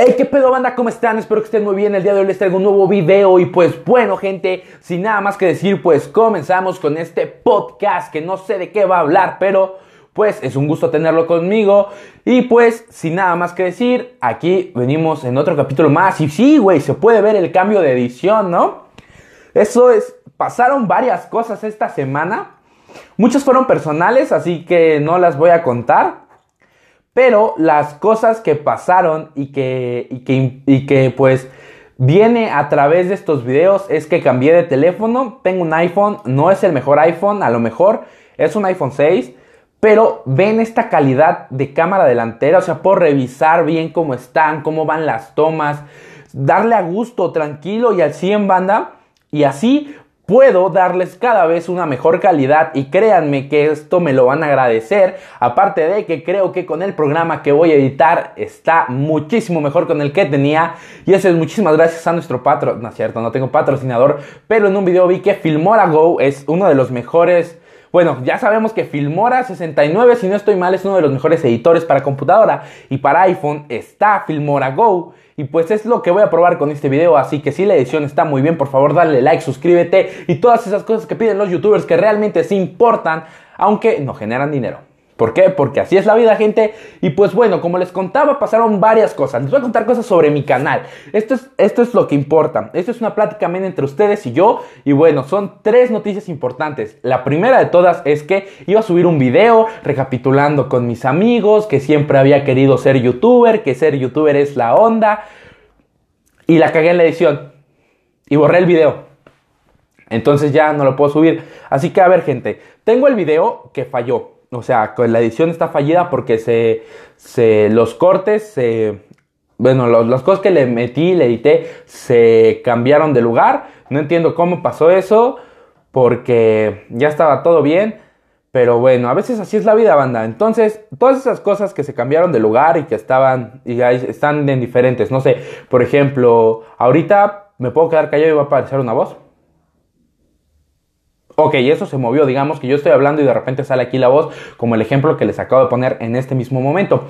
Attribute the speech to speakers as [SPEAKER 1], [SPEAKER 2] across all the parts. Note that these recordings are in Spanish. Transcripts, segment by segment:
[SPEAKER 1] Hey, qué pedo banda, ¿cómo están? Espero que estén muy bien. El día de hoy les traigo un nuevo video y pues bueno, gente, sin nada más que decir, pues comenzamos con este podcast que no sé de qué va a hablar, pero pues es un gusto tenerlo conmigo. Y pues sin nada más que decir, aquí venimos en otro capítulo más y sí, güey, se puede ver el cambio de edición, ¿no? Eso es, pasaron varias cosas esta semana. Muchas fueron personales, así que no las voy a contar. Pero las cosas que pasaron y que, y que, y que pues viene a través de estos videos es que cambié de teléfono. Tengo un iPhone, no es el mejor iPhone, a lo mejor es un iPhone 6. Pero ven esta calidad de cámara delantera, o sea, puedo revisar bien cómo están, cómo van las tomas, darle a gusto, tranquilo y al 100 banda. Y así puedo darles cada vez una mejor calidad y créanme que esto me lo van a agradecer. Aparte de que creo que con el programa que voy a editar está muchísimo mejor con el que tenía. Y eso es muchísimas gracias a nuestro patro. No es cierto, no tengo patrocinador. Pero en un video vi que Filmora Go es uno de los mejores... Bueno, ya sabemos que Filmora 69, si no estoy mal, es uno de los mejores editores para computadora y para iPhone está Filmora Go. Y pues es lo que voy a probar con este video, así que si la edición está muy bien, por favor dale like, suscríbete y todas esas cosas que piden los youtubers que realmente sí importan, aunque no generan dinero. ¿Por qué? Porque así es la vida, gente. Y pues bueno, como les contaba, pasaron varias cosas. Les voy a contar cosas sobre mi canal. Esto es, esto es lo que importa. Esto es una plática entre ustedes y yo. Y bueno, son tres noticias importantes. La primera de todas es que iba a subir un video recapitulando con mis amigos, que siempre había querido ser youtuber, que ser youtuber es la onda. Y la cagué en la edición. Y borré el video. Entonces ya no lo puedo subir. Así que a ver, gente, tengo el video que falló o sea, la edición está fallida porque se, se los cortes, se, bueno, los, las cosas que le metí, le edité, se cambiaron de lugar. No entiendo cómo pasó eso, porque ya estaba todo bien. Pero bueno, a veces así es la vida, banda. Entonces, todas esas cosas que se cambiaron de lugar y que estaban y están en diferentes. No sé, por ejemplo, ahorita me puedo quedar callado y va a aparecer una voz. Ok, eso se movió, digamos que yo estoy hablando y de repente sale aquí la voz, como el ejemplo que les acabo de poner en este mismo momento.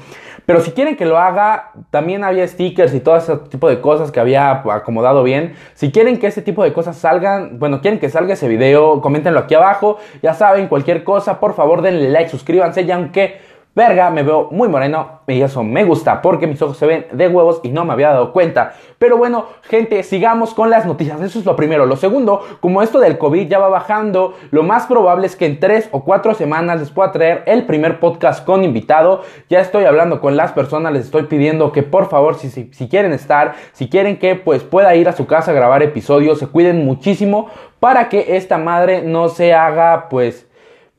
[SPEAKER 1] Pero si quieren que lo haga, también había stickers y todo ese tipo de cosas que había acomodado bien. Si quieren que ese tipo de cosas salgan, bueno, quieren que salga ese video, coméntenlo aquí abajo. Ya saben, cualquier cosa, por favor denle like, suscríbanse, ya aunque Verga, me veo muy moreno y eso me gusta porque mis ojos se ven de huevos y no me había dado cuenta. Pero bueno, gente, sigamos con las noticias. Eso es lo primero. Lo segundo, como esto del COVID ya va bajando, lo más probable es que en tres o cuatro semanas les pueda traer el primer podcast con invitado. Ya estoy hablando con las personas, les estoy pidiendo que por favor, si, si, quieren estar, si quieren que pues pueda ir a su casa a grabar episodios, se cuiden muchísimo para que esta madre no se haga pues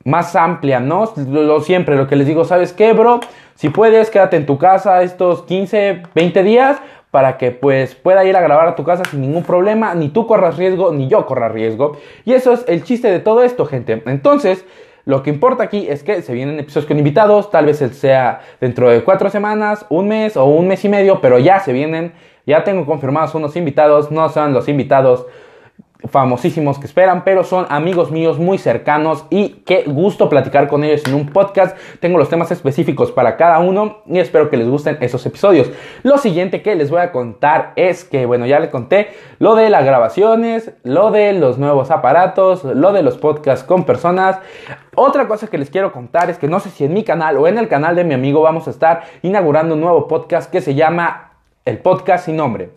[SPEAKER 1] más amplia, ¿no? Lo, siempre, lo que les digo, ¿sabes qué, bro? Si puedes, quédate en tu casa estos 15, 20 días para que pues pueda ir a grabar a tu casa sin ningún problema, ni tú corras riesgo, ni yo corra riesgo. Y eso es el chiste de todo esto, gente. Entonces, lo que importa aquí es que se vienen episodios con invitados, tal vez sea dentro de cuatro semanas, un mes o un mes y medio, pero ya se vienen, ya tengo confirmados unos invitados, no son los invitados famosísimos que esperan, pero son amigos míos muy cercanos y qué gusto platicar con ellos en un podcast. Tengo los temas específicos para cada uno y espero que les gusten esos episodios. Lo siguiente que les voy a contar es que, bueno, ya les conté lo de las grabaciones, lo de los nuevos aparatos, lo de los podcasts con personas. Otra cosa que les quiero contar es que no sé si en mi canal o en el canal de mi amigo vamos a estar inaugurando un nuevo podcast que se llama El Podcast Sin Nombre.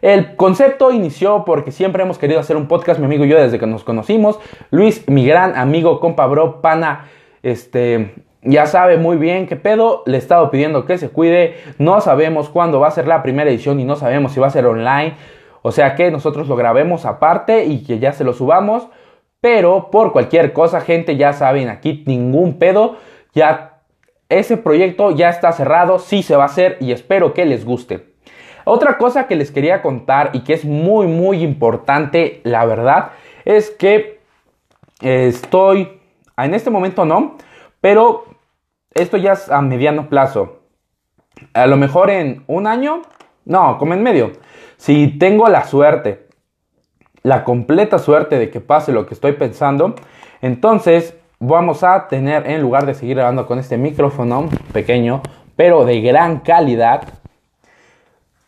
[SPEAKER 1] El concepto inició porque siempre hemos querido hacer un podcast, mi amigo y yo, desde que nos conocimos. Luis, mi gran amigo, compa, bro, pana, este, ya sabe muy bien qué pedo. Le he estado pidiendo que se cuide. No sabemos cuándo va a ser la primera edición y no sabemos si va a ser online. O sea que nosotros lo grabemos aparte y que ya se lo subamos. Pero por cualquier cosa, gente, ya saben, aquí ningún pedo. Ya ese proyecto ya está cerrado, sí se va a hacer y espero que les guste. Otra cosa que les quería contar y que es muy muy importante, la verdad, es que estoy, en este momento no, pero esto ya es a mediano plazo. A lo mejor en un año, no, como en medio. Si tengo la suerte, la completa suerte de que pase lo que estoy pensando, entonces vamos a tener, en lugar de seguir grabando con este micrófono pequeño, pero de gran calidad,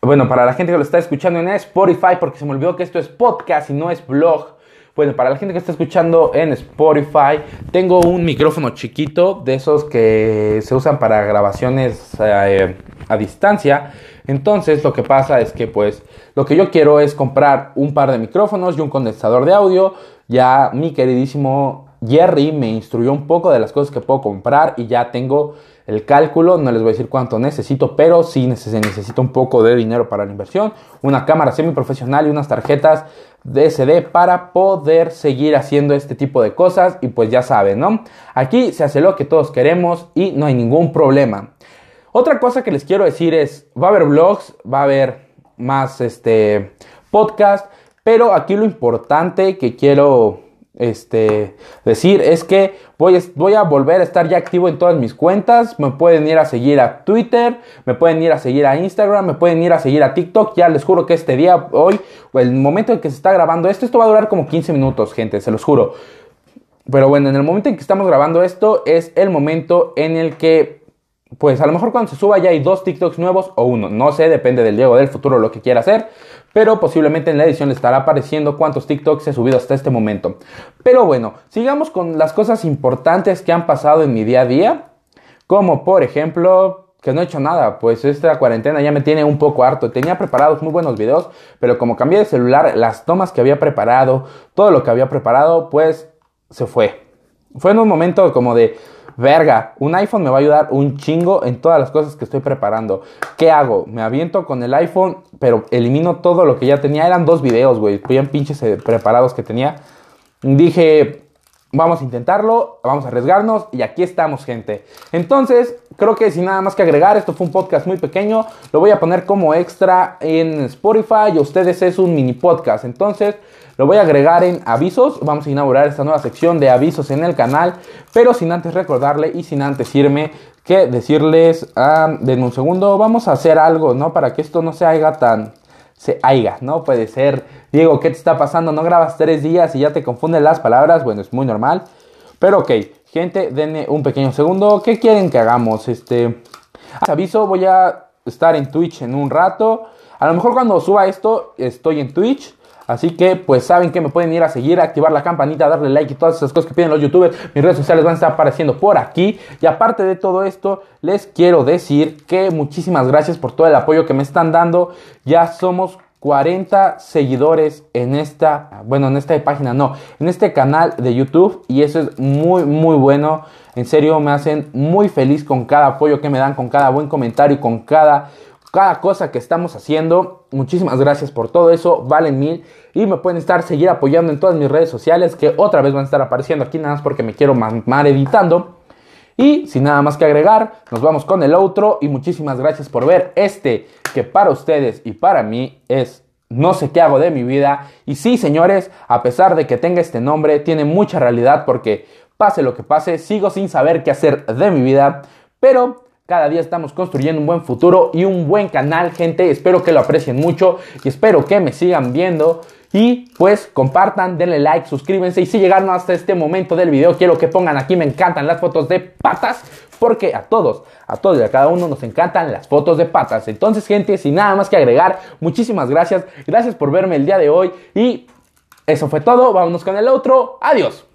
[SPEAKER 1] bueno, para la gente que lo está escuchando en Spotify, porque se me olvidó que esto es podcast y no es blog. Bueno, para la gente que está escuchando en Spotify, tengo un micrófono chiquito de esos que se usan para grabaciones eh, a distancia. Entonces, lo que pasa es que, pues, lo que yo quiero es comprar un par de micrófonos y un condensador de audio. Ya mi queridísimo Jerry me instruyó un poco de las cosas que puedo comprar y ya tengo el cálculo. No les voy a decir cuánto necesito, pero sí necesito un poco de dinero para la inversión, una cámara semiprofesional y unas tarjetas de SD para poder seguir haciendo este tipo de cosas. Y pues ya saben, ¿no? Aquí se hace lo que todos queremos y no hay ningún problema. Otra cosa que les quiero decir es, va a haber vlogs, va a haber más este podcast, pero aquí lo importante que quiero este, decir es que voy, a volver a estar ya activo en todas mis cuentas. Me pueden ir a seguir a Twitter, me pueden ir a seguir a Instagram, me pueden ir a seguir a TikTok. Ya les juro que este día, hoy, el momento en que se está grabando esto, esto va a durar como 15 minutos, gente, se los juro. Pero bueno, en el momento en que estamos grabando esto es el momento en el que, pues a lo mejor cuando se suba ya hay dos TikToks nuevos o uno. No sé, depende del Diego del futuro lo que quiera hacer pero posiblemente en la edición le estará apareciendo cuántos TikToks he subido hasta este momento. Pero bueno, sigamos con las cosas importantes que han pasado en mi día a día, como por ejemplo que no he hecho nada, pues esta cuarentena ya me tiene un poco harto. Tenía preparados muy buenos videos, pero como cambié de celular, las tomas que había preparado, todo lo que había preparado, pues se fue. Fue en un momento como de, verga, un iPhone me va a ayudar un chingo en todas las cosas que estoy preparando. ¿Qué hago? Me aviento con el iPhone, pero elimino todo lo que ya tenía. Eran dos videos, güey, bien pinches eh, preparados que tenía. Dije, vamos a intentarlo, vamos a arriesgarnos y aquí estamos, gente. Entonces, creo que sin nada más que agregar, esto fue un podcast muy pequeño. Lo voy a poner como extra en Spotify y ustedes es un mini podcast. Entonces, lo voy a agregar en avisos. Vamos a inaugurar esta nueva sección de avisos en el canal. Pero sin antes recordarle y sin antes irme que decirles, ah, denme un segundo, vamos a hacer algo, ¿no? Para que esto no se haga tan... Se haiga, ¿no? Puede ser, Diego, ¿qué te está pasando? ¿No grabas tres días y ya te confunden las palabras? Bueno, es muy normal. Pero ok, gente, denme un pequeño segundo. ¿Qué quieren que hagamos? Este... Aviso, voy a estar en Twitch en un rato. A lo mejor cuando suba esto, estoy en Twitch. Así que pues saben que me pueden ir a seguir, activar la campanita, darle like y todas esas cosas que piden los youtubers. Mis redes sociales van a estar apareciendo por aquí. Y aparte de todo esto, les quiero decir que muchísimas gracias por todo el apoyo que me están dando. Ya somos 40 seguidores en esta, bueno, en esta página, no, en este canal de YouTube y eso es muy, muy bueno. En serio, me hacen muy feliz con cada apoyo que me dan, con cada buen comentario, con cada cada cosa que estamos haciendo. Muchísimas gracias por todo eso, valen mil. Y me pueden estar seguir apoyando en todas mis redes sociales que otra vez van a estar apareciendo aquí nada más porque me quiero mamar editando. Y sin nada más que agregar, nos vamos con el otro. Y muchísimas gracias por ver este que para ustedes y para mí es no sé qué hago de mi vida. Y sí, señores, a pesar de que tenga este nombre, tiene mucha realidad porque pase lo que pase, sigo sin saber qué hacer de mi vida. Pero cada día estamos construyendo un buen futuro y un buen canal, gente. Espero que lo aprecien mucho y espero que me sigan viendo. Y pues compartan, denle like, suscríbanse. Y si llegaron hasta este momento del video, quiero que pongan aquí, me encantan las fotos de patas. Porque a todos, a todos y a cada uno nos encantan las fotos de patas. Entonces, gente, sin nada más que agregar, muchísimas gracias. Gracias por verme el día de hoy. Y eso fue todo. Vámonos con el otro. Adiós.